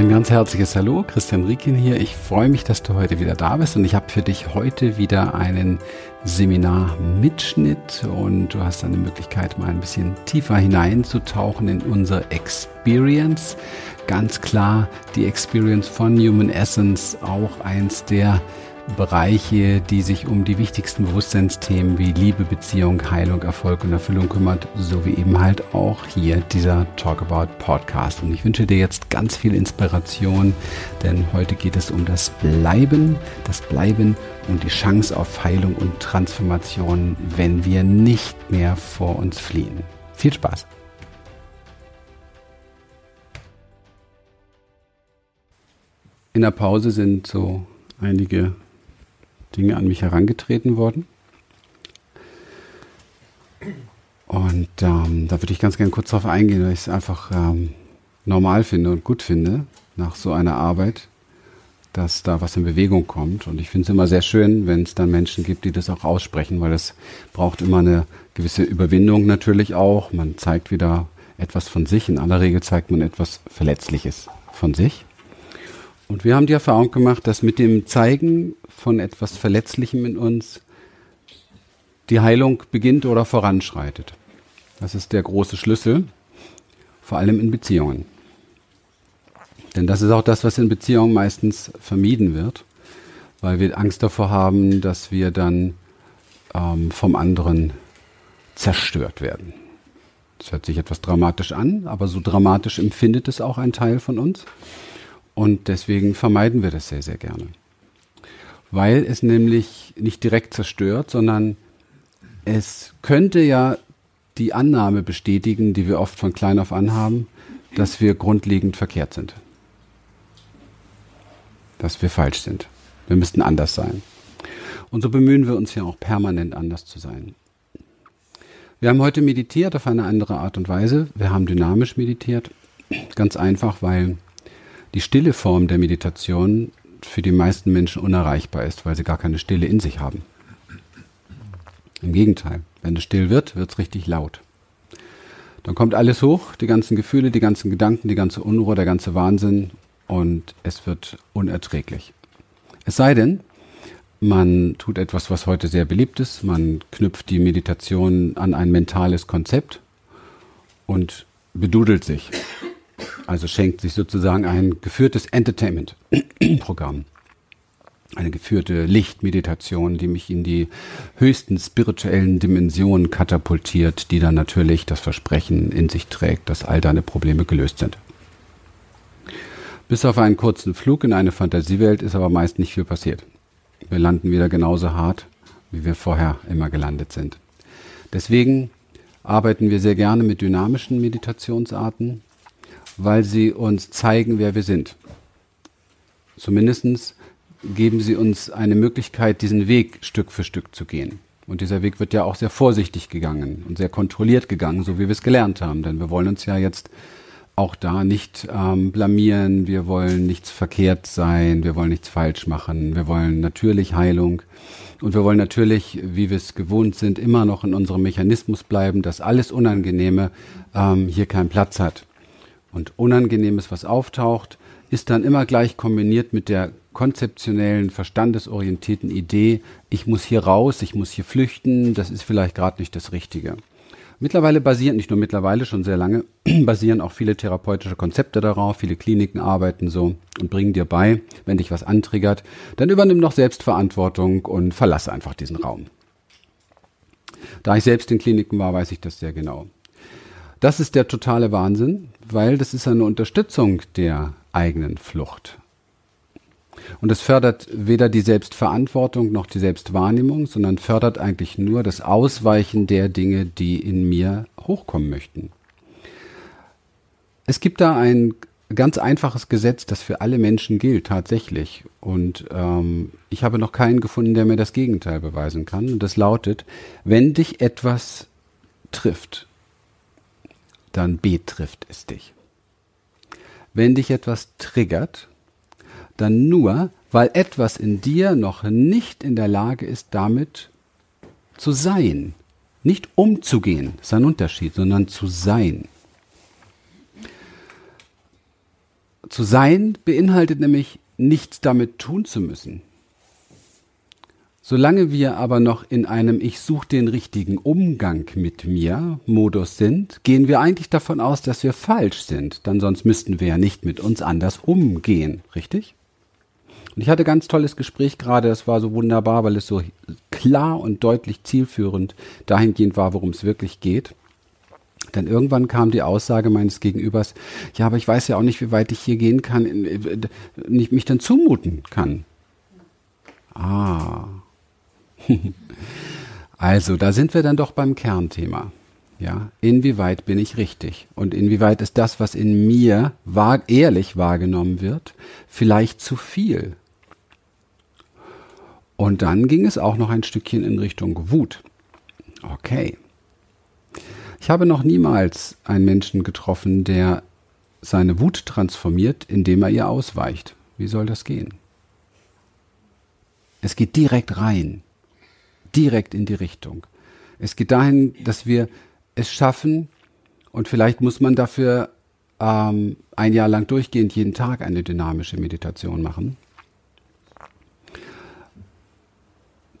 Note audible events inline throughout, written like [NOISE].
Ein ganz herzliches Hallo, Christian Riekin hier. Ich freue mich, dass du heute wieder da bist und ich habe für dich heute wieder einen Seminarmitschnitt und du hast dann die Möglichkeit, mal ein bisschen tiefer hineinzutauchen in unsere Experience. Ganz klar die Experience von Human Essence, auch eins der Bereiche, die sich um die wichtigsten Bewusstseinsthemen wie Liebe, Beziehung, Heilung, Erfolg und Erfüllung kümmert, so wie eben halt auch hier dieser Talk About Podcast. Und ich wünsche dir jetzt ganz viel Inspiration, denn heute geht es um das Bleiben, das Bleiben und die Chance auf Heilung und Transformation, wenn wir nicht mehr vor uns fliehen. Viel Spaß! In der Pause sind so einige Dinge an mich herangetreten worden. Und ähm, da würde ich ganz gerne kurz darauf eingehen, weil ich es einfach ähm, normal finde und gut finde, nach so einer Arbeit, dass da was in Bewegung kommt. Und ich finde es immer sehr schön, wenn es dann Menschen gibt, die das auch aussprechen, weil das braucht immer eine gewisse Überwindung natürlich auch. Man zeigt wieder etwas von sich. In aller Regel zeigt man etwas Verletzliches von sich. Und wir haben die Erfahrung gemacht, dass mit dem Zeigen von etwas Verletzlichem in uns die Heilung beginnt oder voranschreitet. Das ist der große Schlüssel, vor allem in Beziehungen. Denn das ist auch das, was in Beziehungen meistens vermieden wird, weil wir Angst davor haben, dass wir dann ähm, vom anderen zerstört werden. Das hört sich etwas dramatisch an, aber so dramatisch empfindet es auch ein Teil von uns. Und deswegen vermeiden wir das sehr, sehr gerne. Weil es nämlich nicht direkt zerstört, sondern es könnte ja die Annahme bestätigen, die wir oft von klein auf an haben, dass wir grundlegend verkehrt sind. Dass wir falsch sind. Wir müssten anders sein. Und so bemühen wir uns ja auch permanent anders zu sein. Wir haben heute meditiert auf eine andere Art und Weise. Wir haben dynamisch meditiert. Ganz einfach, weil die stille Form der Meditation für die meisten Menschen unerreichbar ist, weil sie gar keine Stille in sich haben. Im Gegenteil, wenn es still wird, wird es richtig laut. Dann kommt alles hoch, die ganzen Gefühle, die ganzen Gedanken, die ganze Unruhe, der ganze Wahnsinn und es wird unerträglich. Es sei denn, man tut etwas, was heute sehr beliebt ist, man knüpft die Meditation an ein mentales Konzept und bedudelt sich also schenkt sich sozusagen ein geführtes Entertainment-Programm. Eine geführte Lichtmeditation, die mich in die höchsten spirituellen Dimensionen katapultiert, die dann natürlich das Versprechen in sich trägt, dass all deine Probleme gelöst sind. Bis auf einen kurzen Flug in eine Fantasiewelt ist aber meist nicht viel passiert. Wir landen wieder genauso hart, wie wir vorher immer gelandet sind. Deswegen arbeiten wir sehr gerne mit dynamischen Meditationsarten, weil sie uns zeigen, wer wir sind. Zumindest geben sie uns eine Möglichkeit, diesen Weg Stück für Stück zu gehen. Und dieser Weg wird ja auch sehr vorsichtig gegangen und sehr kontrolliert gegangen, so wie wir es gelernt haben. Denn wir wollen uns ja jetzt auch da nicht ähm, blamieren, wir wollen nichts verkehrt sein, wir wollen nichts falsch machen, wir wollen natürlich Heilung und wir wollen natürlich, wie wir es gewohnt sind, immer noch in unserem Mechanismus bleiben, dass alles Unangenehme ähm, hier keinen Platz hat. Und Unangenehmes, was auftaucht, ist dann immer gleich kombiniert mit der konzeptionellen, verstandesorientierten Idee, ich muss hier raus, ich muss hier flüchten, das ist vielleicht gerade nicht das Richtige. Mittlerweile basieren, nicht nur mittlerweile, schon sehr lange, [CLEARS THROAT] basieren auch viele therapeutische Konzepte darauf, viele Kliniken arbeiten so und bringen dir bei, wenn dich was antriggert, dann übernimm noch Selbstverantwortung und verlass einfach diesen Raum. Da ich selbst in Kliniken war, weiß ich das sehr genau. Das ist der totale Wahnsinn, weil das ist eine Unterstützung der eigenen Flucht. Und es fördert weder die Selbstverantwortung noch die Selbstwahrnehmung, sondern fördert eigentlich nur das Ausweichen der Dinge, die in mir hochkommen möchten. Es gibt da ein ganz einfaches Gesetz, das für alle Menschen gilt, tatsächlich. Und ähm, ich habe noch keinen gefunden, der mir das Gegenteil beweisen kann. Und das lautet, wenn dich etwas trifft, dann betrifft es dich. Wenn dich etwas triggert, dann nur, weil etwas in dir noch nicht in der Lage ist, damit zu sein. Nicht umzugehen, ist ein Unterschied, sondern zu sein. Zu sein beinhaltet nämlich nichts damit tun zu müssen. Solange wir aber noch in einem Ich suche den richtigen Umgang mit mir Modus sind, gehen wir eigentlich davon aus, dass wir falsch sind, dann sonst müssten wir ja nicht mit uns anders umgehen, richtig? Und ich hatte ganz tolles Gespräch gerade, das war so wunderbar, weil es so klar und deutlich zielführend dahingehend war, worum es wirklich geht. Denn irgendwann kam die Aussage meines Gegenübers, ja, aber ich weiß ja auch nicht, wie weit ich hier gehen kann, nicht mich dann zumuten kann. Ah, [LAUGHS] also, da sind wir dann doch beim Kernthema. Ja, inwieweit bin ich richtig? Und inwieweit ist das, was in mir wahr, ehrlich wahrgenommen wird, vielleicht zu viel? Und dann ging es auch noch ein Stückchen in Richtung Wut. Okay. Ich habe noch niemals einen Menschen getroffen, der seine Wut transformiert, indem er ihr ausweicht. Wie soll das gehen? Es geht direkt rein direkt in die Richtung. Es geht dahin, dass wir es schaffen, und vielleicht muss man dafür ähm, ein Jahr lang durchgehend jeden Tag eine dynamische Meditation machen.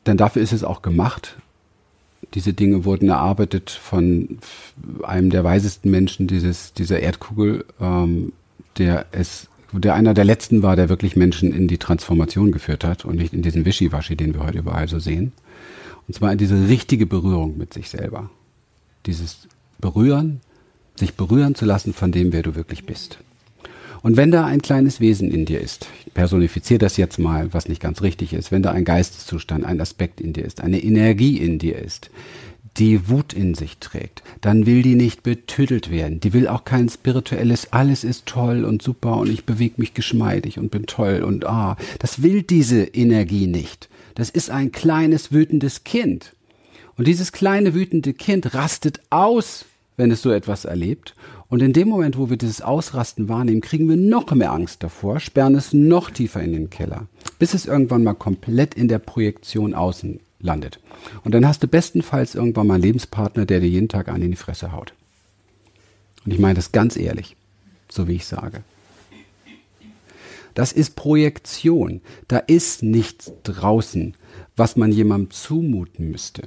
Denn dafür ist es auch gemacht. Diese Dinge wurden erarbeitet von einem der weisesten Menschen dieses, dieser Erdkugel, ähm, der es, der einer der letzten war, der wirklich Menschen in die Transformation geführt hat und nicht in diesen Wischiwaschi, den wir heute überall so sehen. Und zwar diese richtige Berührung mit sich selber. Dieses Berühren, sich berühren zu lassen von dem, wer du wirklich bist. Und wenn da ein kleines Wesen in dir ist, ich personifiziere das jetzt mal, was nicht ganz richtig ist, wenn da ein Geisteszustand, ein Aspekt in dir ist, eine Energie in dir ist, die Wut in sich trägt, dann will die nicht betüdelt werden. Die will auch kein spirituelles, alles ist toll und super und ich bewege mich geschmeidig und bin toll und ah, das will diese Energie nicht. Das ist ein kleines wütendes Kind. Und dieses kleine wütende Kind rastet aus, wenn es so etwas erlebt. Und in dem Moment, wo wir dieses Ausrasten wahrnehmen, kriegen wir noch mehr Angst davor, sperren es noch tiefer in den Keller, bis es irgendwann mal komplett in der Projektion außen landet. Und dann hast du bestenfalls irgendwann mal einen Lebenspartner, der dir jeden Tag an in die Fresse haut. Und ich meine das ganz ehrlich, so wie ich sage. Das ist Projektion. Da ist nichts draußen, was man jemandem zumuten müsste.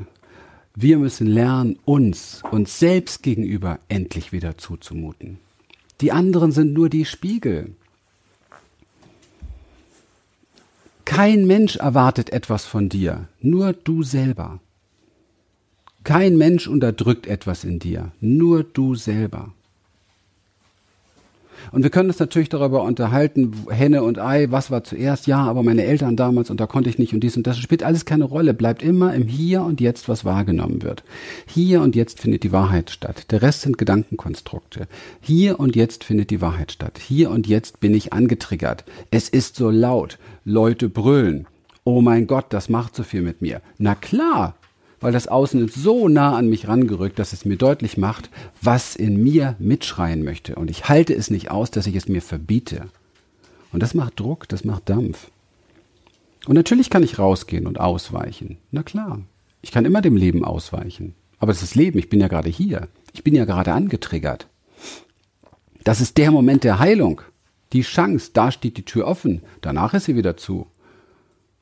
Wir müssen lernen, uns, uns selbst gegenüber endlich wieder zuzumuten. Die anderen sind nur die Spiegel. Kein Mensch erwartet etwas von dir, nur du selber. Kein Mensch unterdrückt etwas in dir, nur du selber. Und wir können uns natürlich darüber unterhalten, Henne und Ei, was war zuerst? Ja, aber meine Eltern damals und da konnte ich nicht und dies und das spielt alles keine Rolle. Bleibt immer im Hier und Jetzt, was wahrgenommen wird. Hier und jetzt findet die Wahrheit statt. Der Rest sind Gedankenkonstrukte. Hier und jetzt findet die Wahrheit statt. Hier und jetzt bin ich angetriggert. Es ist so laut. Leute brüllen. Oh mein Gott, das macht so viel mit mir. Na klar, weil das Außen ist so nah an mich rangerückt, dass es mir deutlich macht, was in mir mitschreien möchte. Und ich halte es nicht aus, dass ich es mir verbiete. Und das macht Druck, das macht Dampf. Und natürlich kann ich rausgehen und ausweichen. Na klar, ich kann immer dem Leben ausweichen. Aber es ist Leben, ich bin ja gerade hier. Ich bin ja gerade angetriggert. Das ist der Moment der Heilung. Die Chance, da steht die Tür offen, danach ist sie wieder zu.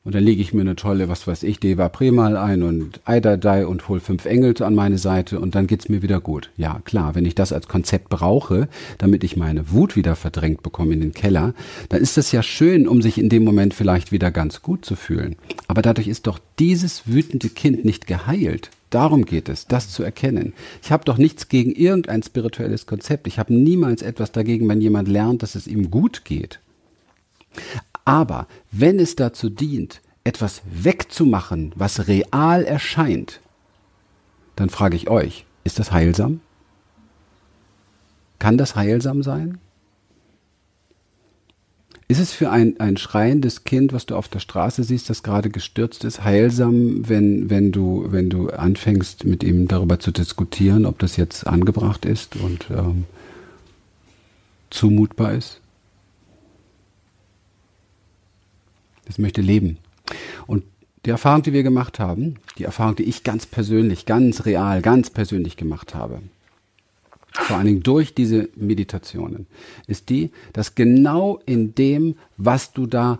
Und dann lege ich mir eine tolle, was weiß ich, Deva Premal ein und Eidadai und hol fünf Engel an meine Seite und dann geht's mir wieder gut. Ja, klar, wenn ich das als Konzept brauche, damit ich meine Wut wieder verdrängt bekomme in den Keller, dann ist das ja schön, um sich in dem Moment vielleicht wieder ganz gut zu fühlen. Aber dadurch ist doch dieses wütende Kind nicht geheilt. Darum geht es, das zu erkennen. Ich habe doch nichts gegen irgendein spirituelles Konzept. Ich habe niemals etwas dagegen, wenn jemand lernt, dass es ihm gut geht. Aber wenn es dazu dient, etwas wegzumachen, was real erscheint, dann frage ich euch, ist das heilsam? Kann das heilsam sein? Ist es für ein, ein schreiendes Kind, was du auf der Straße siehst, das gerade gestürzt ist, heilsam, wenn, wenn, du, wenn du anfängst, mit ihm darüber zu diskutieren, ob das jetzt angebracht ist und ähm, zumutbar ist? Das möchte leben. Und die Erfahrung, die wir gemacht haben, die Erfahrung, die ich ganz persönlich, ganz real, ganz persönlich gemacht habe, vor allen Dingen durch diese Meditationen, ist die, dass genau in dem, was du da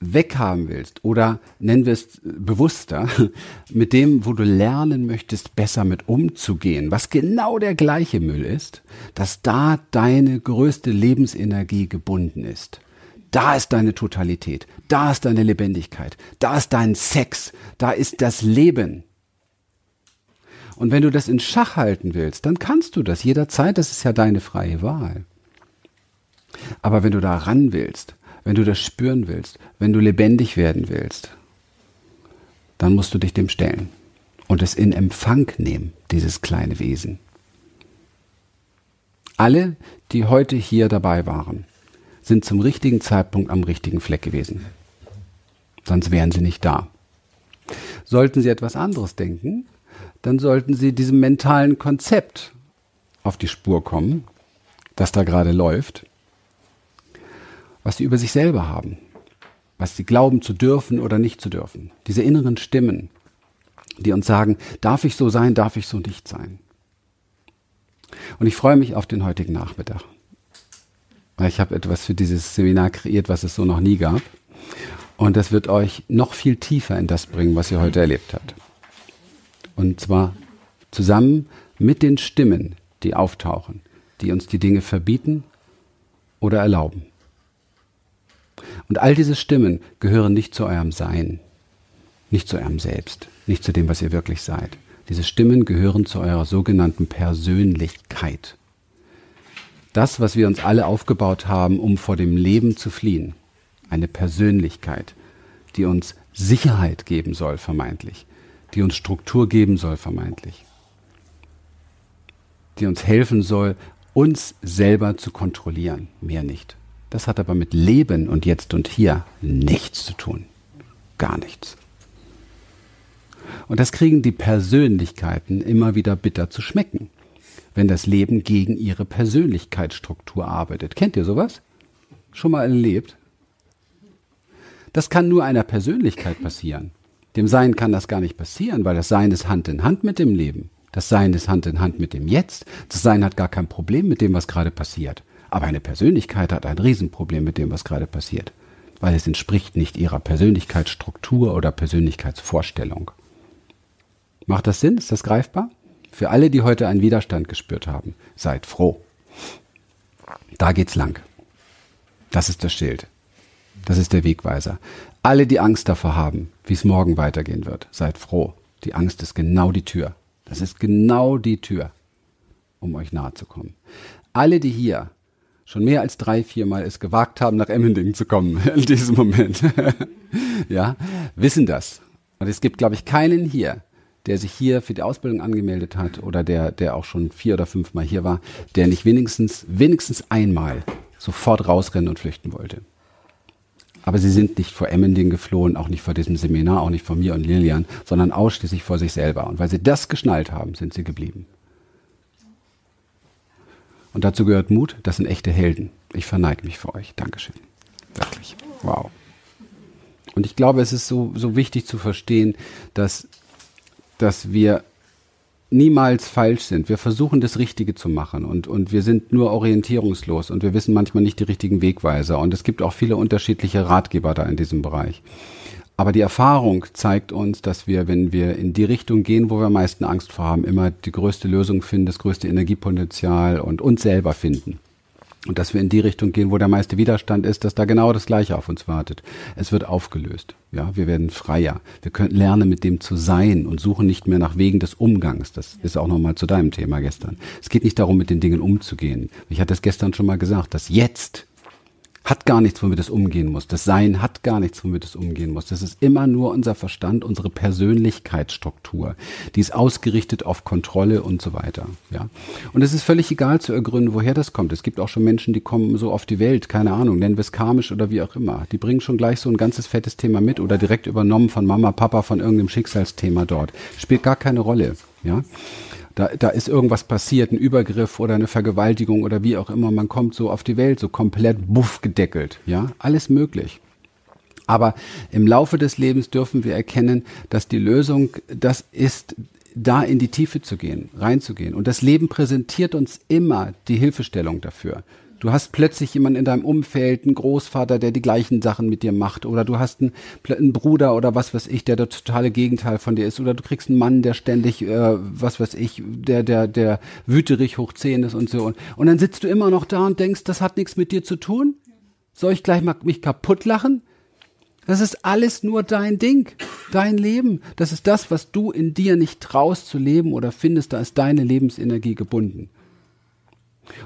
weghaben willst oder nennen wir es bewusster, [LAUGHS] mit dem, wo du lernen möchtest, besser mit umzugehen, was genau der gleiche Müll ist, dass da deine größte Lebensenergie gebunden ist. Da ist deine Totalität, da ist deine Lebendigkeit, da ist dein Sex, da ist das Leben. Und wenn du das in Schach halten willst, dann kannst du das jederzeit, das ist ja deine freie Wahl. Aber wenn du da ran willst, wenn du das spüren willst, wenn du lebendig werden willst, dann musst du dich dem stellen und es in Empfang nehmen, dieses kleine Wesen. Alle, die heute hier dabei waren, sind zum richtigen Zeitpunkt am richtigen Fleck gewesen. Sonst wären sie nicht da. Sollten sie etwas anderes denken, dann sollten sie diesem mentalen Konzept auf die Spur kommen, das da gerade läuft, was sie über sich selber haben, was sie glauben zu dürfen oder nicht zu dürfen. Diese inneren Stimmen, die uns sagen, darf ich so sein, darf ich so nicht sein. Und ich freue mich auf den heutigen Nachmittag. Ich habe etwas für dieses Seminar kreiert, was es so noch nie gab. Und das wird euch noch viel tiefer in das bringen, was ihr heute erlebt habt. Und zwar zusammen mit den Stimmen, die auftauchen, die uns die Dinge verbieten oder erlauben. Und all diese Stimmen gehören nicht zu eurem Sein, nicht zu eurem Selbst, nicht zu dem, was ihr wirklich seid. Diese Stimmen gehören zu eurer sogenannten Persönlichkeit das, was wir uns alle aufgebaut haben, um vor dem Leben zu fliehen. Eine Persönlichkeit, die uns Sicherheit geben soll, vermeintlich, die uns Struktur geben soll, vermeintlich, die uns helfen soll, uns selber zu kontrollieren, mehr nicht. Das hat aber mit Leben und jetzt und hier nichts zu tun. Gar nichts. Und das kriegen die Persönlichkeiten immer wieder bitter zu schmecken wenn das Leben gegen ihre Persönlichkeitsstruktur arbeitet. Kennt ihr sowas? Schon mal erlebt? Das kann nur einer Persönlichkeit passieren. Dem Sein kann das gar nicht passieren, weil das Sein ist Hand in Hand mit dem Leben. Das Sein ist Hand in Hand mit dem Jetzt. Das Sein hat gar kein Problem mit dem, was gerade passiert. Aber eine Persönlichkeit hat ein Riesenproblem mit dem, was gerade passiert. Weil es entspricht nicht ihrer Persönlichkeitsstruktur oder Persönlichkeitsvorstellung. Macht das Sinn? Ist das greifbar? Für alle, die heute einen Widerstand gespürt haben, seid froh. Da geht's lang. Das ist das Schild. Das ist der Wegweiser. Alle, die Angst davor haben, wie es morgen weitergehen wird, seid froh. Die Angst ist genau die Tür. Das ist genau die Tür, um euch nahe zu kommen. Alle, die hier schon mehr als drei, viermal es gewagt haben, nach Emmendingen zu kommen [LAUGHS] in diesem Moment, [LAUGHS] ja, wissen das. Und es gibt, glaube ich, keinen hier, der sich hier für die Ausbildung angemeldet hat oder der, der auch schon vier oder fünfmal hier war, der nicht wenigstens, wenigstens einmal sofort rausrennen und flüchten wollte. Aber sie sind nicht vor Emmending geflohen, auch nicht vor diesem Seminar, auch nicht vor mir und Lilian, sondern ausschließlich vor sich selber. Und weil sie das geschnallt haben, sind sie geblieben. Und dazu gehört Mut, das sind echte Helden. Ich verneige mich für euch. Dankeschön. Wirklich. Wow. Und ich glaube, es ist so, so wichtig zu verstehen, dass dass wir niemals falsch sind. Wir versuchen das Richtige zu machen und, und wir sind nur orientierungslos und wir wissen manchmal nicht die richtigen Wegweiser und es gibt auch viele unterschiedliche Ratgeber da in diesem Bereich. Aber die Erfahrung zeigt uns, dass wir, wenn wir in die Richtung gehen, wo wir am meisten Angst vor haben, immer die größte Lösung finden, das größte Energiepotenzial und uns selber finden. Und dass wir in die Richtung gehen, wo der meiste Widerstand ist, dass da genau das Gleiche auf uns wartet. Es wird aufgelöst. Ja, wir werden freier. Wir können lernen, mit dem zu sein und suchen nicht mehr nach Wegen des Umgangs. Das ist auch nochmal zu deinem Thema gestern. Es geht nicht darum, mit den Dingen umzugehen. Ich hatte es gestern schon mal gesagt, dass jetzt hat gar nichts, womit es umgehen muss. Das Sein hat gar nichts, womit es umgehen muss. Das ist immer nur unser Verstand, unsere Persönlichkeitsstruktur. Die ist ausgerichtet auf Kontrolle und so weiter. Ja. Und es ist völlig egal zu ergründen, woher das kommt. Es gibt auch schon Menschen, die kommen so auf die Welt, keine Ahnung, nennen wir es karmisch oder wie auch immer. Die bringen schon gleich so ein ganzes fettes Thema mit oder direkt übernommen von Mama, Papa, von irgendeinem Schicksalsthema dort. Spielt gar keine Rolle. Ja da, da ist irgendwas passiert, ein Übergriff oder eine Vergewaltigung oder wie auch immer. Man kommt so auf die Welt, so komplett buff gedeckelt. Ja, alles möglich. Aber im Laufe des Lebens dürfen wir erkennen, dass die Lösung das ist, da in die Tiefe zu gehen, reinzugehen. Und das Leben präsentiert uns immer die Hilfestellung dafür. Du hast plötzlich jemanden in deinem Umfeld, einen Großvater, der die gleichen Sachen mit dir macht, oder du hast einen, einen Bruder oder was weiß ich, der der totale Gegenteil von dir ist, oder du kriegst einen Mann, der ständig, äh, was weiß ich, der der der wüterig hoch zehn ist und so. Und, und dann sitzt du immer noch da und denkst, das hat nichts mit dir zu tun. Soll ich gleich mal mich kaputt lachen? Das ist alles nur dein Ding, dein Leben. Das ist das, was du in dir nicht traust zu leben oder findest, da ist deine Lebensenergie gebunden.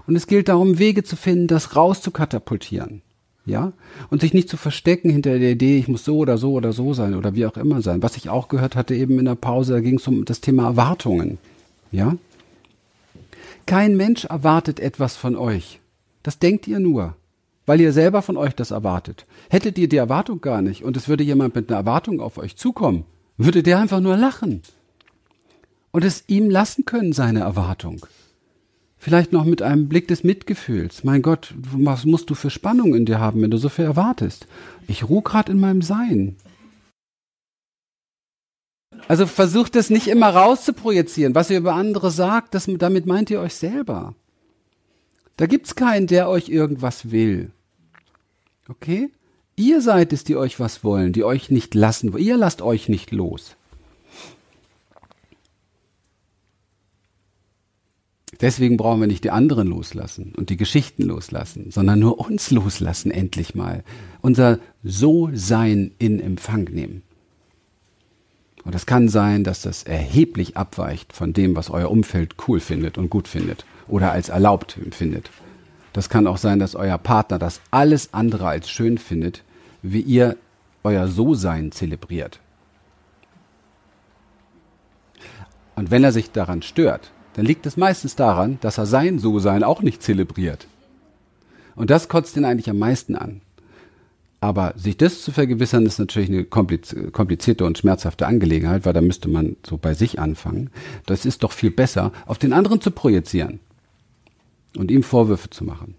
Und es gilt darum, Wege zu finden, das rauszukatapultieren. Ja? Und sich nicht zu verstecken hinter der Idee, ich muss so oder so oder so sein oder wie auch immer sein. Was ich auch gehört hatte eben in der Pause, da ging es um das Thema Erwartungen. Ja? Kein Mensch erwartet etwas von euch. Das denkt ihr nur, weil ihr selber von euch das erwartet. Hättet ihr die Erwartung gar nicht und es würde jemand mit einer Erwartung auf euch zukommen, würde der einfach nur lachen und es ihm lassen können, seine Erwartung. Vielleicht noch mit einem Blick des Mitgefühls. Mein Gott, was musst du für Spannung in dir haben, wenn du so viel erwartest? Ich ruhe gerade in meinem Sein. Also versucht es nicht immer rauszuprojizieren. Was ihr über andere sagt, das, damit meint ihr euch selber. Da gibt's keinen, der euch irgendwas will. Okay? Ihr seid es, die euch was wollen, die euch nicht lassen. Ihr lasst euch nicht los. Deswegen brauchen wir nicht die anderen loslassen und die Geschichten loslassen, sondern nur uns loslassen, endlich mal. Unser So-Sein in Empfang nehmen. Und das kann sein, dass das erheblich abweicht von dem, was euer Umfeld cool findet und gut findet oder als erlaubt empfindet. Das kann auch sein, dass euer Partner das alles andere als schön findet, wie ihr euer So-Sein zelebriert. Und wenn er sich daran stört, dann liegt es meistens daran, dass er sein So-Sein auch nicht zelebriert. Und das kotzt ihn eigentlich am meisten an. Aber sich das zu vergewissern, ist natürlich eine komplizierte und schmerzhafte Angelegenheit, weil da müsste man so bei sich anfangen. Das ist doch viel besser, auf den anderen zu projizieren und ihm Vorwürfe zu machen.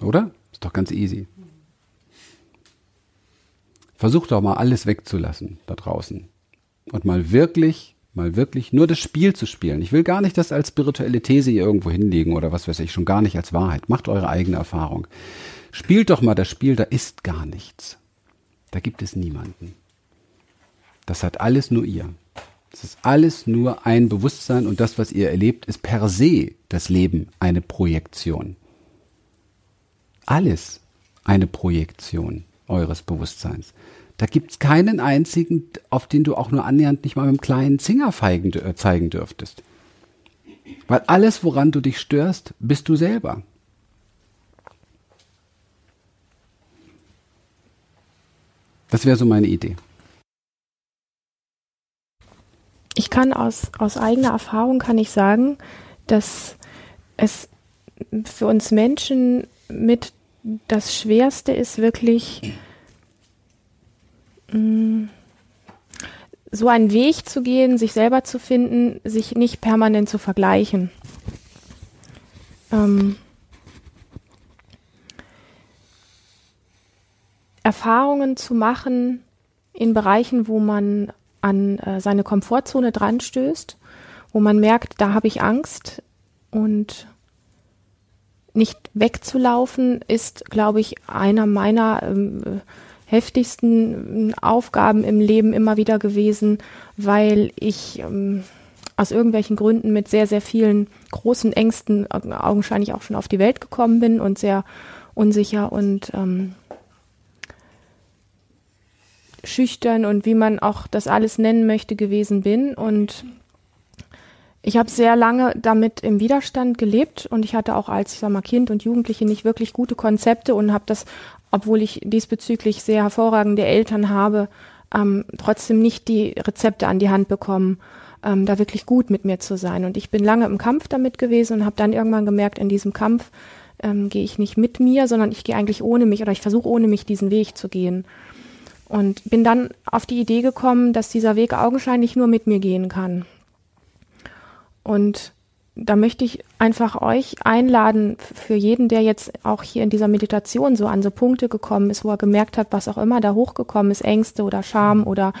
Oder? Ist doch ganz easy. Versuch doch mal alles wegzulassen da draußen und mal wirklich mal wirklich nur das Spiel zu spielen. Ich will gar nicht das als spirituelle These hier irgendwo hinlegen oder was weiß ich, schon gar nicht als Wahrheit. Macht eure eigene Erfahrung. Spielt doch mal das Spiel, da ist gar nichts. Da gibt es niemanden. Das hat alles nur ihr. Es ist alles nur ein Bewusstsein und das, was ihr erlebt, ist per se das Leben eine Projektion. Alles eine Projektion eures Bewusstseins. Da gibt's keinen einzigen, auf den du auch nur annähernd nicht mal mit einem kleinen Zinger feigen, zeigen dürftest. Weil alles, woran du dich störst, bist du selber. Das wäre so meine Idee. Ich kann aus, aus eigener Erfahrung kann ich sagen, dass es für uns Menschen mit das Schwerste ist wirklich so einen Weg zu gehen, sich selber zu finden, sich nicht permanent zu vergleichen. Ähm, Erfahrungen zu machen in Bereichen, wo man an äh, seine Komfortzone dran stößt, wo man merkt, da habe ich Angst und nicht wegzulaufen, ist, glaube ich, einer meiner ähm, heftigsten Aufgaben im Leben immer wieder gewesen, weil ich ähm, aus irgendwelchen Gründen mit sehr, sehr vielen großen Ängsten äh, augenscheinlich auch schon auf die Welt gekommen bin und sehr unsicher und ähm, schüchtern und wie man auch das alles nennen möchte gewesen bin. Und ich habe sehr lange damit im Widerstand gelebt und ich hatte auch als ich sag mal, Kind und Jugendliche nicht wirklich gute Konzepte und habe das obwohl ich diesbezüglich sehr hervorragende Eltern habe, ähm, trotzdem nicht die Rezepte an die Hand bekommen, ähm, da wirklich gut mit mir zu sein. Und ich bin lange im Kampf damit gewesen und habe dann irgendwann gemerkt, in diesem Kampf ähm, gehe ich nicht mit mir, sondern ich gehe eigentlich ohne mich oder ich versuche ohne mich diesen Weg zu gehen. Und bin dann auf die Idee gekommen, dass dieser Weg augenscheinlich nur mit mir gehen kann. Und da möchte ich einfach euch einladen, für jeden, der jetzt auch hier in dieser Meditation so an so Punkte gekommen ist, wo er gemerkt hat, was auch immer da hochgekommen ist, Ängste oder Scham oder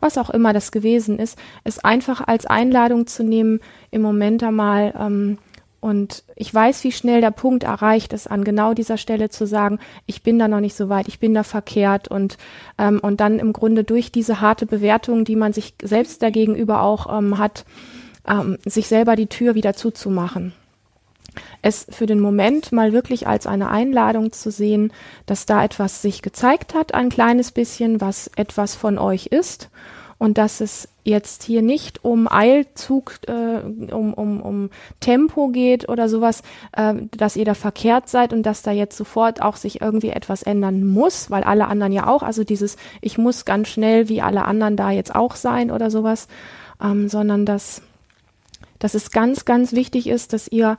was auch immer das gewesen ist, es einfach als Einladung zu nehmen, im Moment einmal ähm, und ich weiß, wie schnell der Punkt erreicht ist, an genau dieser Stelle zu sagen, ich bin da noch nicht so weit, ich bin da verkehrt und, ähm, und dann im Grunde durch diese harte Bewertung, die man sich selbst dagegenüber auch ähm, hat, ähm, sich selber die Tür wieder zuzumachen. Es für den Moment mal wirklich als eine Einladung zu sehen, dass da etwas sich gezeigt hat, ein kleines bisschen, was etwas von euch ist und dass es jetzt hier nicht um Eilzug, äh, um, um, um Tempo geht oder sowas, äh, dass ihr da verkehrt seid und dass da jetzt sofort auch sich irgendwie etwas ändern muss, weil alle anderen ja auch, also dieses, ich muss ganz schnell wie alle anderen da jetzt auch sein oder sowas, ähm, sondern dass, dass es ganz, ganz wichtig ist, dass ihr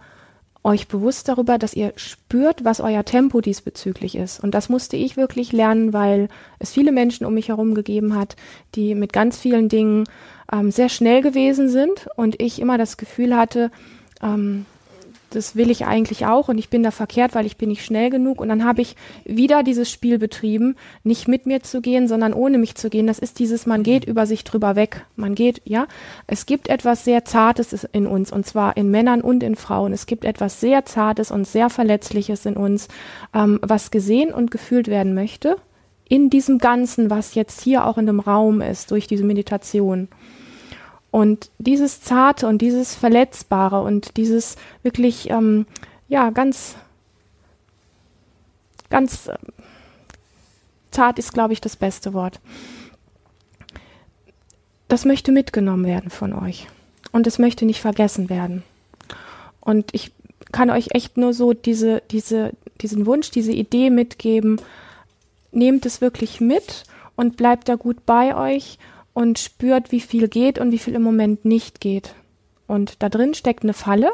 euch bewusst darüber, dass ihr spürt, was euer Tempo diesbezüglich ist. Und das musste ich wirklich lernen, weil es viele Menschen um mich herum gegeben hat, die mit ganz vielen Dingen ähm, sehr schnell gewesen sind und ich immer das Gefühl hatte, ähm, das will ich eigentlich auch und ich bin da verkehrt, weil ich bin nicht schnell genug. Und dann habe ich wieder dieses Spiel betrieben, nicht mit mir zu gehen, sondern ohne mich zu gehen. Das ist dieses, man geht über sich drüber weg. Man geht, ja, es gibt etwas sehr Zartes in uns und zwar in Männern und in Frauen. Es gibt etwas sehr Zartes und sehr Verletzliches in uns, ähm, was gesehen und gefühlt werden möchte. In diesem Ganzen, was jetzt hier auch in dem Raum ist, durch diese Meditation. Und dieses Zarte und dieses Verletzbare und dieses wirklich, ähm, ja, ganz, ganz äh, zart ist, glaube ich, das beste Wort. Das möchte mitgenommen werden von euch. Und es möchte nicht vergessen werden. Und ich kann euch echt nur so diese, diese, diesen Wunsch, diese Idee mitgeben. Nehmt es wirklich mit und bleibt da gut bei euch und spürt, wie viel geht und wie viel im Moment nicht geht. Und da drin steckt eine Falle,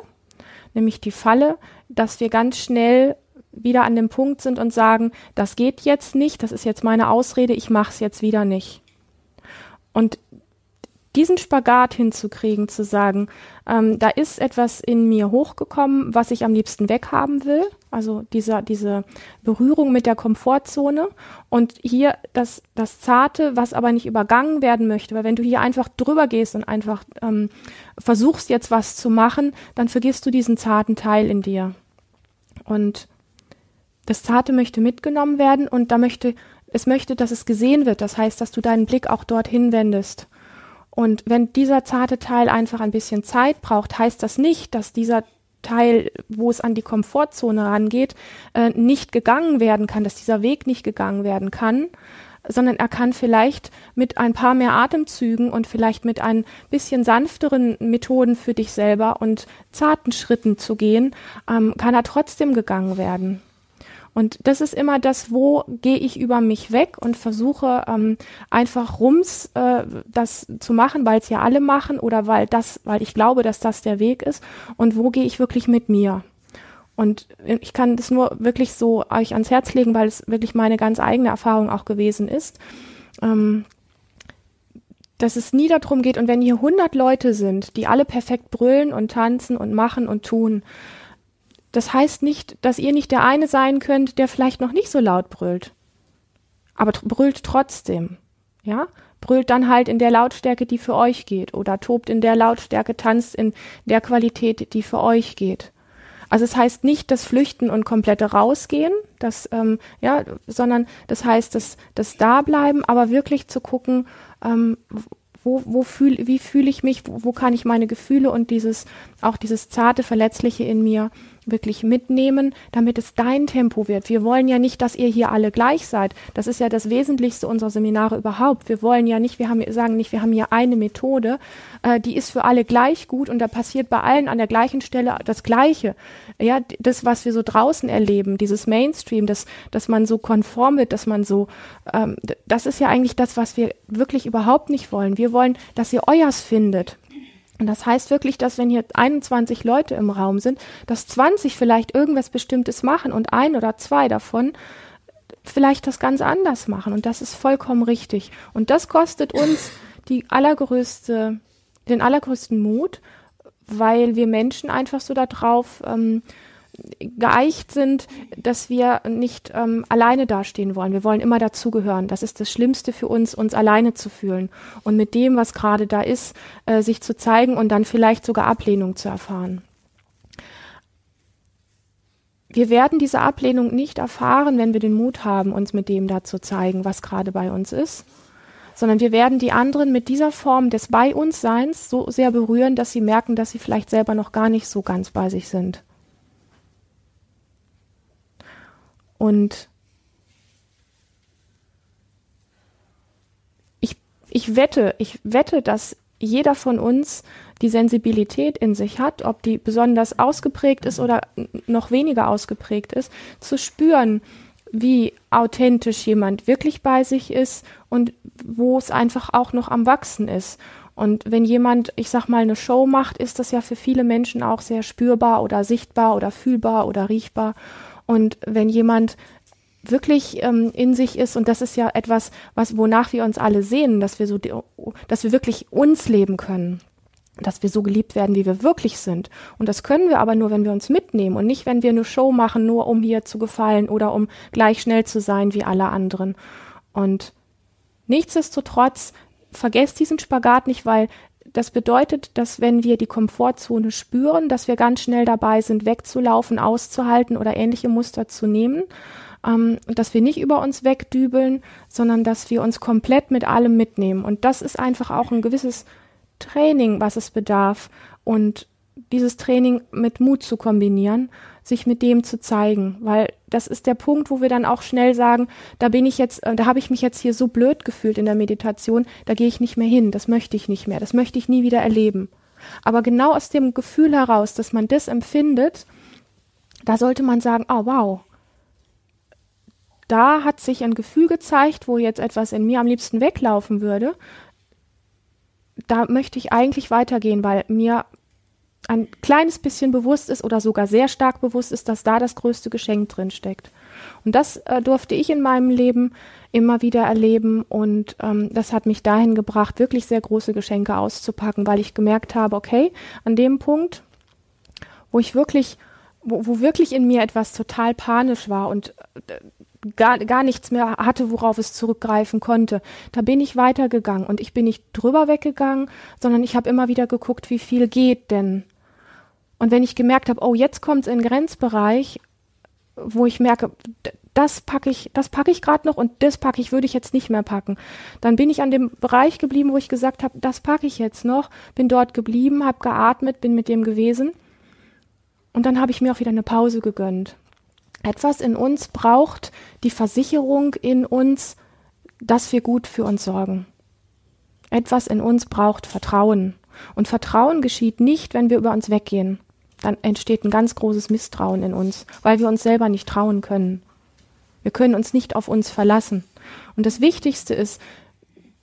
nämlich die Falle, dass wir ganz schnell wieder an dem Punkt sind und sagen, das geht jetzt nicht, das ist jetzt meine Ausrede, ich mache es jetzt wieder nicht. Und diesen Spagat hinzukriegen, zu sagen, ähm, da ist etwas in mir hochgekommen, was ich am liebsten weghaben will, also dieser, diese Berührung mit der Komfortzone und hier das, das Zarte, was aber nicht übergangen werden möchte, weil wenn du hier einfach drüber gehst und einfach ähm, versuchst jetzt was zu machen, dann vergisst du diesen zarten Teil in dir. Und das Zarte möchte mitgenommen werden und da möchte, es möchte, dass es gesehen wird. Das heißt, dass du deinen Blick auch dorthin wendest. Und wenn dieser zarte Teil einfach ein bisschen Zeit braucht, heißt das nicht, dass dieser Teil, wo es an die Komfortzone rangeht, äh, nicht gegangen werden kann, dass dieser Weg nicht gegangen werden kann, sondern er kann vielleicht mit ein paar mehr Atemzügen und vielleicht mit ein bisschen sanfteren Methoden für dich selber und zarten Schritten zu gehen, ähm, kann er trotzdem gegangen werden. Und das ist immer das, wo gehe ich über mich weg und versuche ähm, einfach rums äh, das zu machen, weil es ja alle machen oder weil das, weil ich glaube, dass das der Weg ist. Und wo gehe ich wirklich mit mir? Und ich kann das nur wirklich so euch ans Herz legen, weil es wirklich meine ganz eigene Erfahrung auch gewesen ist. Ähm, dass es nie darum geht, und wenn hier 100 Leute sind, die alle perfekt brüllen und tanzen und machen und tun, das heißt nicht, dass ihr nicht der eine sein könnt, der vielleicht noch nicht so laut brüllt. Aber brüllt trotzdem. Ja? Brüllt dann halt in der Lautstärke, die für euch geht. Oder tobt in der Lautstärke, tanzt in der Qualität, die für euch geht. Also es heißt nicht das Flüchten und komplette Rausgehen, das, ähm, ja, sondern das heißt das, das Dableiben, aber wirklich zu gucken, ähm, wo, wo fühl, wie fühle ich mich, wo, wo kann ich meine Gefühle und dieses, auch dieses zarte, verletzliche in mir wirklich mitnehmen, damit es dein Tempo wird. Wir wollen ja nicht, dass ihr hier alle gleich seid. Das ist ja das Wesentlichste unserer Seminare überhaupt. Wir wollen ja nicht, wir haben, sagen nicht, wir haben hier eine Methode, äh, die ist für alle gleich gut und da passiert bei allen an der gleichen Stelle das Gleiche. Ja, das, was wir so draußen erleben, dieses Mainstream, das, dass man so konform wird, dass man so, ähm, das ist ja eigentlich das, was wir wirklich überhaupt nicht wollen. Wir wollen, dass ihr euers findet. Und das heißt wirklich, dass wenn hier 21 Leute im Raum sind, dass 20 vielleicht irgendwas Bestimmtes machen und ein oder zwei davon vielleicht das ganz anders machen. Und das ist vollkommen richtig. Und das kostet uns die allergrößte, den allergrößten Mut, weil wir Menschen einfach so darauf ähm, geeicht sind, dass wir nicht ähm, alleine dastehen wollen. Wir wollen immer dazugehören. Das ist das Schlimmste für uns, uns alleine zu fühlen und mit dem, was gerade da ist, äh, sich zu zeigen und dann vielleicht sogar Ablehnung zu erfahren. Wir werden diese Ablehnung nicht erfahren, wenn wir den Mut haben, uns mit dem da zu zeigen, was gerade bei uns ist, sondern wir werden die anderen mit dieser Form des Bei uns Seins so sehr berühren, dass sie merken, dass sie vielleicht selber noch gar nicht so ganz bei sich sind. Und ich, ich wette, ich wette, dass jeder von uns die Sensibilität in sich hat, ob die besonders ausgeprägt ist oder noch weniger ausgeprägt ist, zu spüren, wie authentisch jemand wirklich bei sich ist und wo es einfach auch noch am Wachsen ist. Und wenn jemand, ich sag mal, eine Show macht, ist das ja für viele Menschen auch sehr spürbar oder sichtbar oder fühlbar oder riechbar. Und wenn jemand wirklich ähm, in sich ist und das ist ja etwas, was wonach wir uns alle sehen, dass wir so, dass wir wirklich uns leben können dass wir so geliebt werden, wie wir wirklich sind. Und das können wir aber nur, wenn wir uns mitnehmen und nicht, wenn wir eine Show machen, nur um hier zu gefallen oder um gleich schnell zu sein wie alle anderen. Und nichtsdestotrotz, vergesst diesen Spagat nicht, weil das bedeutet, dass wenn wir die Komfortzone spüren, dass wir ganz schnell dabei sind, wegzulaufen, auszuhalten oder ähnliche Muster zu nehmen. Ähm, dass wir nicht über uns wegdübeln, sondern dass wir uns komplett mit allem mitnehmen. Und das ist einfach auch ein gewisses Training, was es bedarf und dieses Training mit Mut zu kombinieren, sich mit dem zu zeigen, weil das ist der Punkt, wo wir dann auch schnell sagen, da bin ich jetzt, äh, da habe ich mich jetzt hier so blöd gefühlt in der Meditation, da gehe ich nicht mehr hin, das möchte ich nicht mehr, das möchte ich nie wieder erleben. Aber genau aus dem Gefühl heraus, dass man das empfindet, da sollte man sagen, oh wow, da hat sich ein Gefühl gezeigt, wo jetzt etwas in mir am liebsten weglaufen würde, da möchte ich eigentlich weitergehen, weil mir ein kleines bisschen bewusst ist oder sogar sehr stark bewusst ist, dass da das größte Geschenk drin steckt. Und das äh, durfte ich in meinem Leben immer wieder erleben und ähm, das hat mich dahin gebracht, wirklich sehr große Geschenke auszupacken, weil ich gemerkt habe, okay, an dem Punkt, wo ich wirklich, wo, wo wirklich in mir etwas total panisch war und äh, gar, gar nichts mehr hatte, worauf es zurückgreifen konnte. Da bin ich weitergegangen und ich bin nicht drüber weggegangen, sondern ich habe immer wieder geguckt, wie viel geht denn. Und wenn ich gemerkt habe, oh, jetzt kommt es in den Grenzbereich, wo ich merke, das packe ich, das packe ich gerade noch und das packe ich, würde ich jetzt nicht mehr packen. Dann bin ich an dem Bereich geblieben, wo ich gesagt habe, das packe ich jetzt noch, bin dort geblieben, habe geatmet, bin mit dem gewesen. Und dann habe ich mir auch wieder eine Pause gegönnt. Etwas in uns braucht die Versicherung in uns, dass wir gut für uns sorgen. Etwas in uns braucht Vertrauen. Und Vertrauen geschieht nicht, wenn wir über uns weggehen. Dann entsteht ein ganz großes Misstrauen in uns, weil wir uns selber nicht trauen können. Wir können uns nicht auf uns verlassen. Und das Wichtigste ist,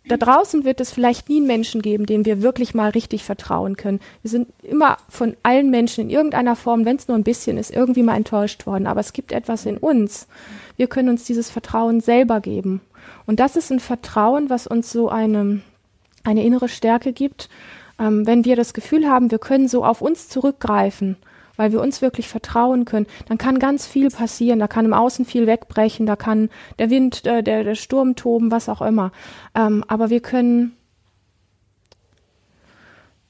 da draußen wird es vielleicht nie einen Menschen geben, dem wir wirklich mal richtig vertrauen können. Wir sind immer von allen Menschen in irgendeiner Form, wenn es nur ein bisschen ist, irgendwie mal enttäuscht worden. Aber es gibt etwas in uns. Wir können uns dieses Vertrauen selber geben. Und das ist ein Vertrauen, was uns so eine, eine innere Stärke gibt. Ähm, wenn wir das Gefühl haben, wir können so auf uns zurückgreifen weil wir uns wirklich vertrauen können, dann kann ganz viel passieren. Da kann im Außen viel wegbrechen, da kann der Wind, äh, der, der Sturm toben, was auch immer. Ähm, aber wir können,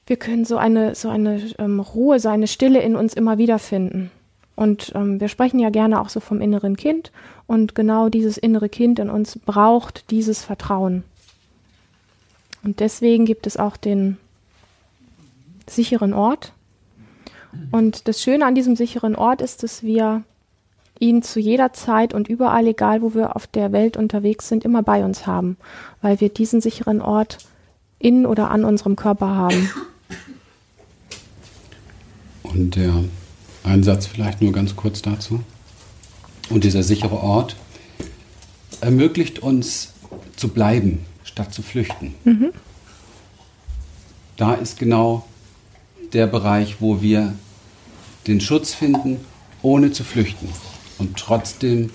wir können so eine, so eine ähm, Ruhe, so eine Stille in uns immer wieder finden. Und ähm, wir sprechen ja gerne auch so vom inneren Kind. Und genau dieses innere Kind in uns braucht dieses Vertrauen. Und deswegen gibt es auch den sicheren Ort, und das Schöne an diesem sicheren Ort ist, dass wir ihn zu jeder Zeit und überall, egal wo wir auf der Welt unterwegs sind, immer bei uns haben, weil wir diesen sicheren Ort in oder an unserem Körper haben. Und der Einsatz vielleicht nur ganz kurz dazu. Und dieser sichere Ort ermöglicht uns zu bleiben, statt zu flüchten. Mhm. Da ist genau der Bereich, wo wir den Schutz finden, ohne zu flüchten und trotzdem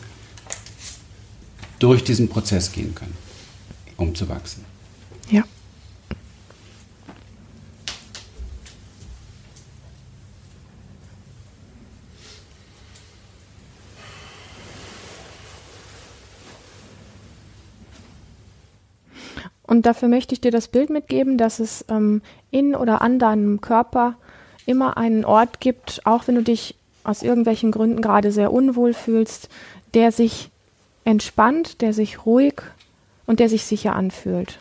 durch diesen Prozess gehen können, um zu wachsen. Ja. Und dafür möchte ich dir das Bild mitgeben, dass es ähm, in oder an deinem Körper immer einen Ort gibt, auch wenn du dich aus irgendwelchen Gründen gerade sehr unwohl fühlst, der sich entspannt, der sich ruhig und der sich sicher anfühlt.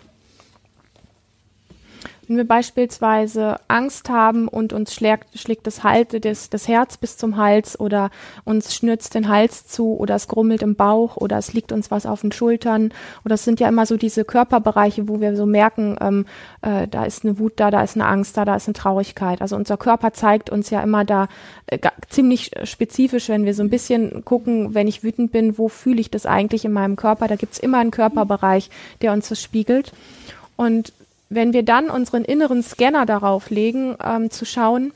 Wenn wir beispielsweise Angst haben und uns schlägt, schlägt das, Halte des, das Herz bis zum Hals oder uns schnürzt den Hals zu oder es grummelt im Bauch oder es liegt uns was auf den Schultern oder es sind ja immer so diese Körperbereiche, wo wir so merken, ähm, äh, da ist eine Wut da, da ist eine Angst da, da ist eine Traurigkeit. Also unser Körper zeigt uns ja immer da äh, ziemlich spezifisch, wenn wir so ein bisschen gucken, wenn ich wütend bin, wo fühle ich das eigentlich in meinem Körper? Da gibt's immer einen Körperbereich, der uns das spiegelt. Und wenn wir dann unseren inneren Scanner darauf legen, ähm, zu schauen,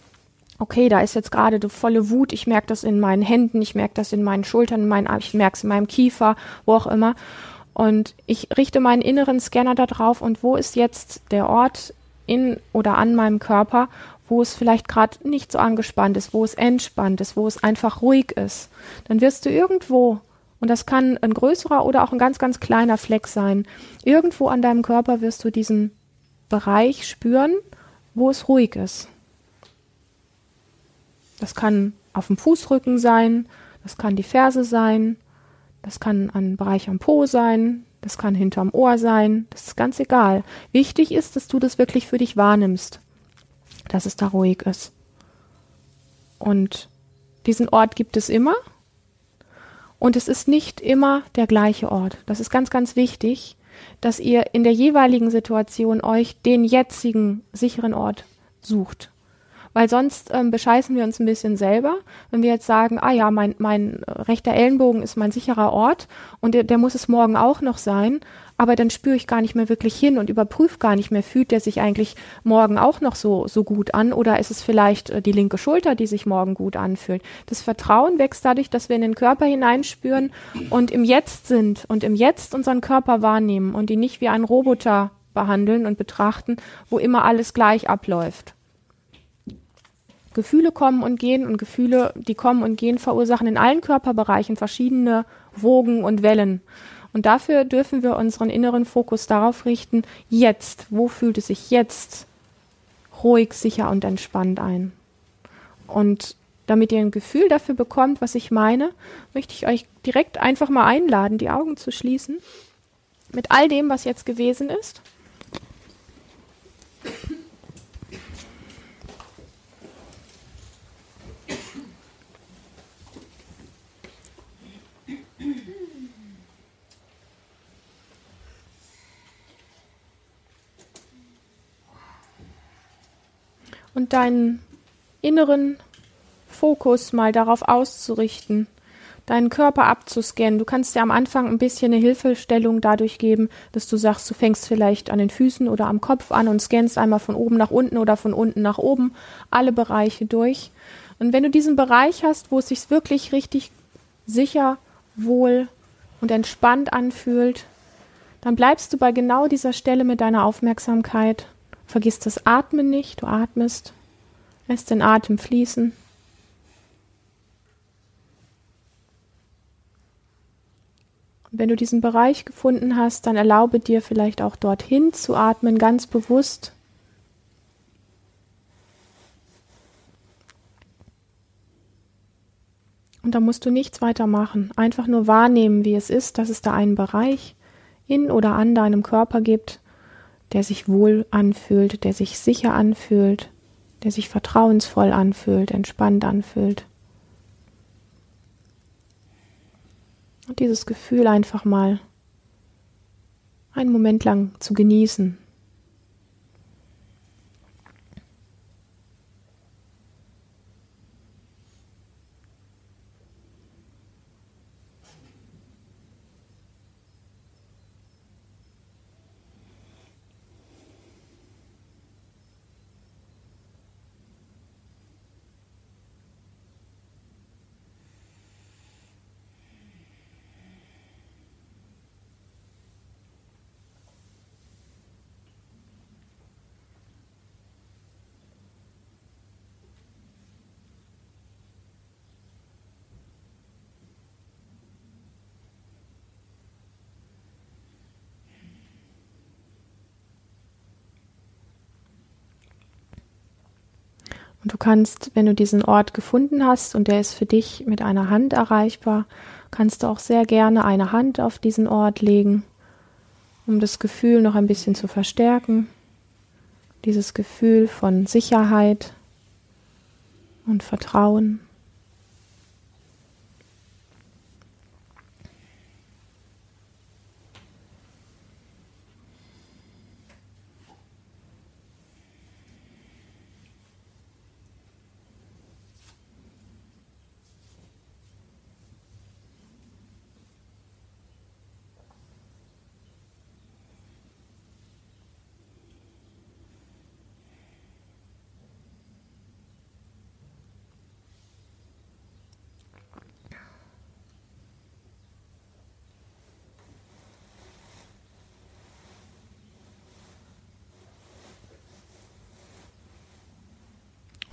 okay, da ist jetzt gerade die volle Wut, ich merke das in meinen Händen, ich merke das in meinen Schultern, in meinen, ich merke es in meinem Kiefer, wo auch immer. Und ich richte meinen inneren Scanner darauf und wo ist jetzt der Ort in oder an meinem Körper, wo es vielleicht gerade nicht so angespannt ist, wo es entspannt ist, wo es einfach ruhig ist. Dann wirst du irgendwo, und das kann ein größerer oder auch ein ganz, ganz kleiner Fleck sein, irgendwo an deinem Körper wirst du diesen Bereich spüren, wo es ruhig ist. Das kann auf dem Fußrücken sein, das kann die Ferse sein, das kann ein Bereich am Po sein, das kann hinterm Ohr sein, das ist ganz egal. Wichtig ist, dass du das wirklich für dich wahrnimmst, dass es da ruhig ist. Und diesen Ort gibt es immer und es ist nicht immer der gleiche Ort. Das ist ganz, ganz wichtig, dass ihr in der jeweiligen Situation euch den jetzigen sicheren Ort sucht. Weil sonst ähm, bescheißen wir uns ein bisschen selber, wenn wir jetzt sagen, ah ja, mein, mein rechter Ellenbogen ist mein sicherer Ort und der, der muss es morgen auch noch sein aber dann spüre ich gar nicht mehr wirklich hin und überprüfe gar nicht mehr, fühlt der sich eigentlich morgen auch noch so, so gut an oder ist es vielleicht äh, die linke Schulter, die sich morgen gut anfühlt. Das Vertrauen wächst dadurch, dass wir in den Körper hineinspüren und im Jetzt sind und im Jetzt unseren Körper wahrnehmen und ihn nicht wie einen Roboter behandeln und betrachten, wo immer alles gleich abläuft. Gefühle kommen und gehen und Gefühle, die kommen und gehen, verursachen in allen Körperbereichen verschiedene Wogen und Wellen. Und dafür dürfen wir unseren inneren Fokus darauf richten, jetzt, wo fühlt es sich jetzt ruhig, sicher und entspannt ein. Und damit ihr ein Gefühl dafür bekommt, was ich meine, möchte ich euch direkt einfach mal einladen, die Augen zu schließen. Mit all dem, was jetzt gewesen ist. Und deinen inneren Fokus mal darauf auszurichten, deinen Körper abzuscannen. Du kannst dir am Anfang ein bisschen eine Hilfestellung dadurch geben, dass du sagst, du fängst vielleicht an den Füßen oder am Kopf an und scannst einmal von oben nach unten oder von unten nach oben alle Bereiche durch. Und wenn du diesen Bereich hast, wo es sich wirklich richtig sicher, wohl und entspannt anfühlt, dann bleibst du bei genau dieser Stelle mit deiner Aufmerksamkeit Vergiss das Atmen nicht, du atmest, lässt den Atem fließen. Und wenn du diesen Bereich gefunden hast, dann erlaube dir vielleicht auch dorthin zu atmen, ganz bewusst. Und da musst du nichts weiter machen. Einfach nur wahrnehmen, wie es ist, dass es da einen Bereich in oder an deinem Körper gibt, der sich wohl anfühlt, der sich sicher anfühlt, der sich vertrauensvoll anfühlt, entspannt anfühlt. Und dieses Gefühl einfach mal einen Moment lang zu genießen. Kannst, wenn du diesen Ort gefunden hast und der ist für dich mit einer Hand erreichbar, kannst du auch sehr gerne eine Hand auf diesen Ort legen, um das Gefühl noch ein bisschen zu verstärken. Dieses Gefühl von Sicherheit und Vertrauen.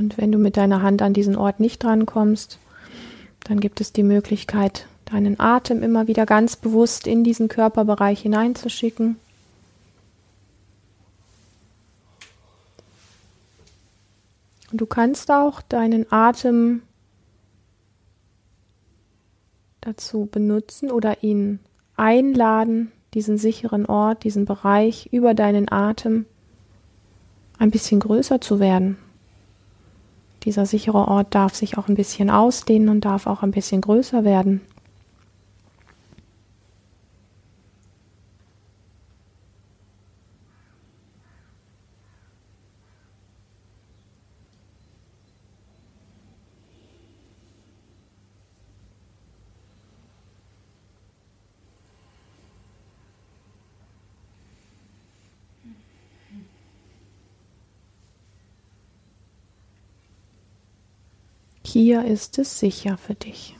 Und wenn du mit deiner Hand an diesen Ort nicht drankommst, dann gibt es die Möglichkeit, deinen Atem immer wieder ganz bewusst in diesen Körperbereich hineinzuschicken. Und du kannst auch deinen Atem dazu benutzen oder ihn einladen, diesen sicheren Ort, diesen Bereich über deinen Atem ein bisschen größer zu werden. Dieser sichere Ort darf sich auch ein bisschen ausdehnen und darf auch ein bisschen größer werden. Hier ist es sicher für dich.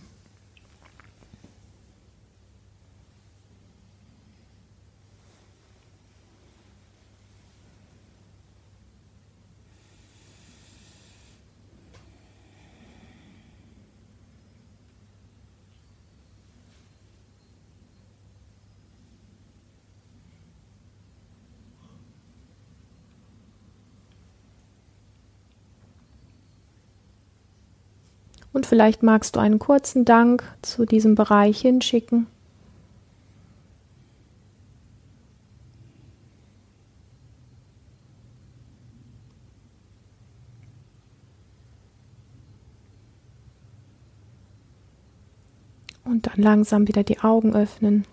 Und vielleicht magst du einen kurzen Dank zu diesem Bereich hinschicken. Und dann langsam wieder die Augen öffnen.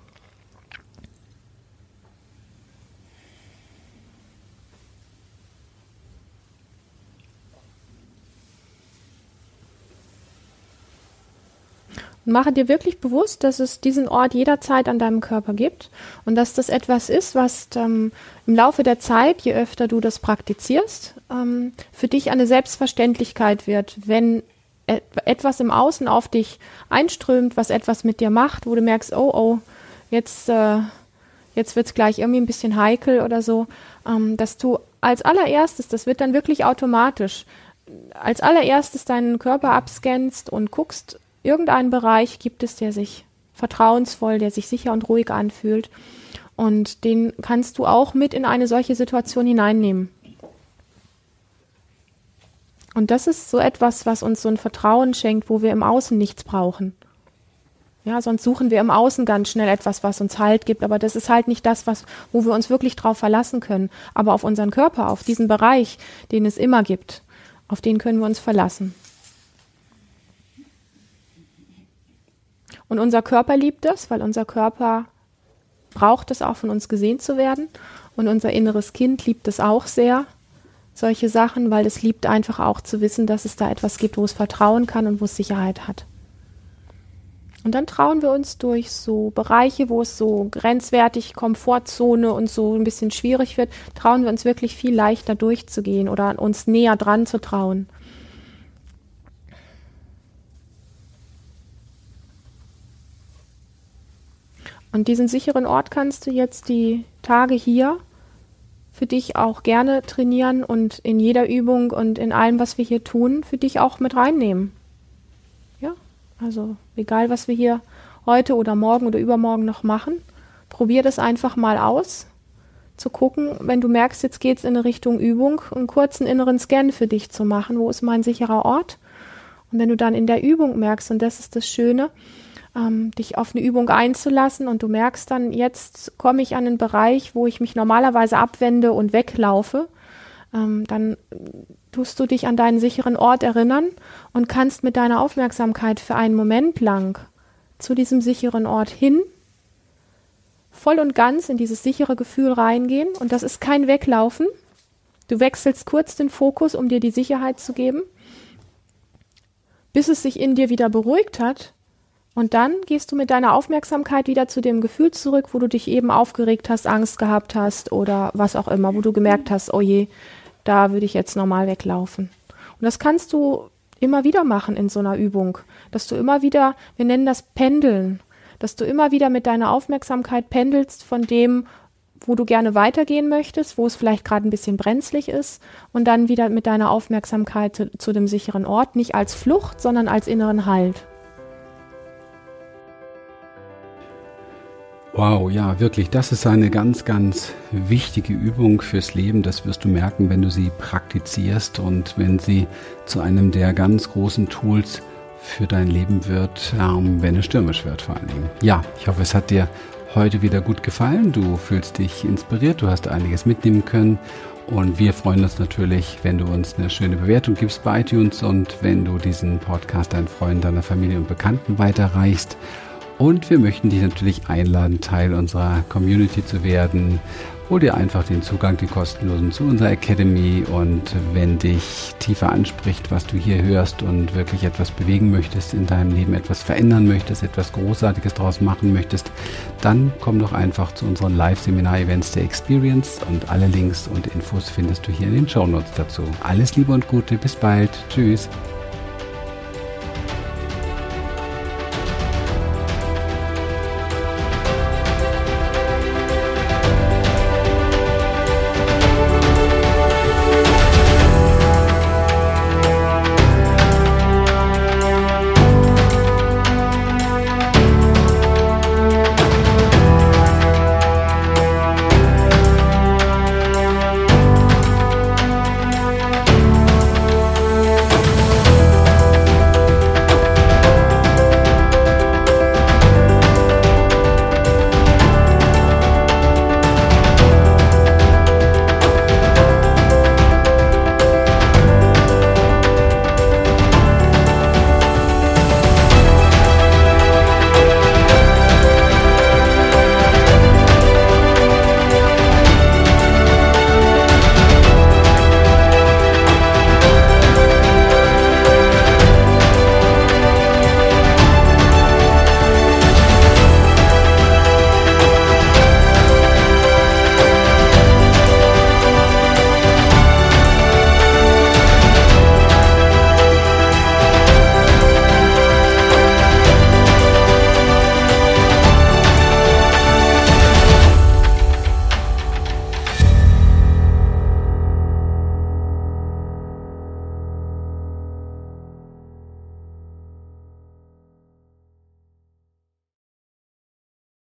Mache dir wirklich bewusst, dass es diesen Ort jederzeit an deinem Körper gibt und dass das etwas ist, was ähm, im Laufe der Zeit, je öfter du das praktizierst, ähm, für dich eine Selbstverständlichkeit wird, wenn et etwas im Außen auf dich einströmt, was etwas mit dir macht, wo du merkst, oh, oh, jetzt, äh, jetzt wird es gleich irgendwie ein bisschen heikel oder so, ähm, dass du als allererstes, das wird dann wirklich automatisch, als allererstes deinen Körper abscannst und guckst, irgendeinen Bereich gibt es, der sich vertrauensvoll, der sich sicher und ruhig anfühlt. Und den kannst du auch mit in eine solche Situation hineinnehmen. Und das ist so etwas, was uns so ein Vertrauen schenkt, wo wir im Außen nichts brauchen. Ja, sonst suchen wir im Außen ganz schnell etwas, was uns Halt gibt, aber das ist halt nicht das, was, wo wir uns wirklich drauf verlassen können. Aber auf unseren Körper, auf diesen Bereich, den es immer gibt, auf den können wir uns verlassen. Und unser Körper liebt es, weil unser Körper braucht es auch von uns gesehen zu werden. Und unser inneres Kind liebt es auch sehr, solche Sachen, weil es liebt einfach auch zu wissen, dass es da etwas gibt, wo es vertrauen kann und wo es Sicherheit hat. Und dann trauen wir uns durch so Bereiche, wo es so grenzwertig, Komfortzone und so ein bisschen schwierig wird, trauen wir uns wirklich viel leichter durchzugehen oder uns näher dran zu trauen. Und diesen sicheren Ort kannst du jetzt die Tage hier für dich auch gerne trainieren und in jeder Übung und in allem, was wir hier tun, für dich auch mit reinnehmen. Ja, also egal, was wir hier heute oder morgen oder übermorgen noch machen, probier das einfach mal aus. zu gucken, wenn du merkst, jetzt geht's in eine Richtung Übung, einen kurzen inneren Scan für dich zu machen. Wo ist mein sicherer Ort? Und wenn du dann in der Übung merkst, und das ist das Schöne, ähm, dich auf eine Übung einzulassen und du merkst dann, jetzt komme ich an einen Bereich, wo ich mich normalerweise abwende und weglaufe, ähm, dann tust du dich an deinen sicheren Ort erinnern und kannst mit deiner Aufmerksamkeit für einen Moment lang zu diesem sicheren Ort hin voll und ganz in dieses sichere Gefühl reingehen. Und das ist kein Weglaufen. Du wechselst kurz den Fokus, um dir die Sicherheit zu geben, bis es sich in dir wieder beruhigt hat. Und dann gehst du mit deiner Aufmerksamkeit wieder zu dem Gefühl zurück, wo du dich eben aufgeregt hast, Angst gehabt hast oder was auch immer, wo du gemerkt hast, oh je, da würde ich jetzt normal weglaufen. Und das kannst du immer wieder machen in so einer Übung, dass du immer wieder, wir nennen das Pendeln, dass du immer wieder mit deiner Aufmerksamkeit pendelst von dem, wo du gerne weitergehen möchtest, wo es vielleicht gerade ein bisschen brenzlig ist und dann wieder mit deiner Aufmerksamkeit zu, zu dem sicheren Ort, nicht als Flucht, sondern als inneren Halt. Wow, ja, wirklich, das ist eine ganz, ganz wichtige Übung fürs Leben. Das wirst du merken, wenn du sie praktizierst und wenn sie zu einem der ganz großen Tools für dein Leben wird, ähm, wenn es stürmisch wird vor allen Dingen. Ja, ich hoffe, es hat dir heute wieder gut gefallen. Du fühlst dich inspiriert, du hast einiges mitnehmen können. Und wir freuen uns natürlich, wenn du uns eine schöne Bewertung gibst bei iTunes und wenn du diesen Podcast deinen Freunden, deiner Familie und Bekannten weiterreichst. Und wir möchten dich natürlich einladen, Teil unserer Community zu werden. Hol dir einfach den Zugang, den kostenlosen zu unserer Academy. Und wenn dich tiefer anspricht, was du hier hörst und wirklich etwas bewegen möchtest in deinem Leben, etwas verändern möchtest, etwas Großartiges daraus machen möchtest, dann komm doch einfach zu unseren Live-Seminar-Events der Experience. Und alle Links und Infos findest du hier in den Show Notes dazu. Alles Liebe und Gute, bis bald, tschüss.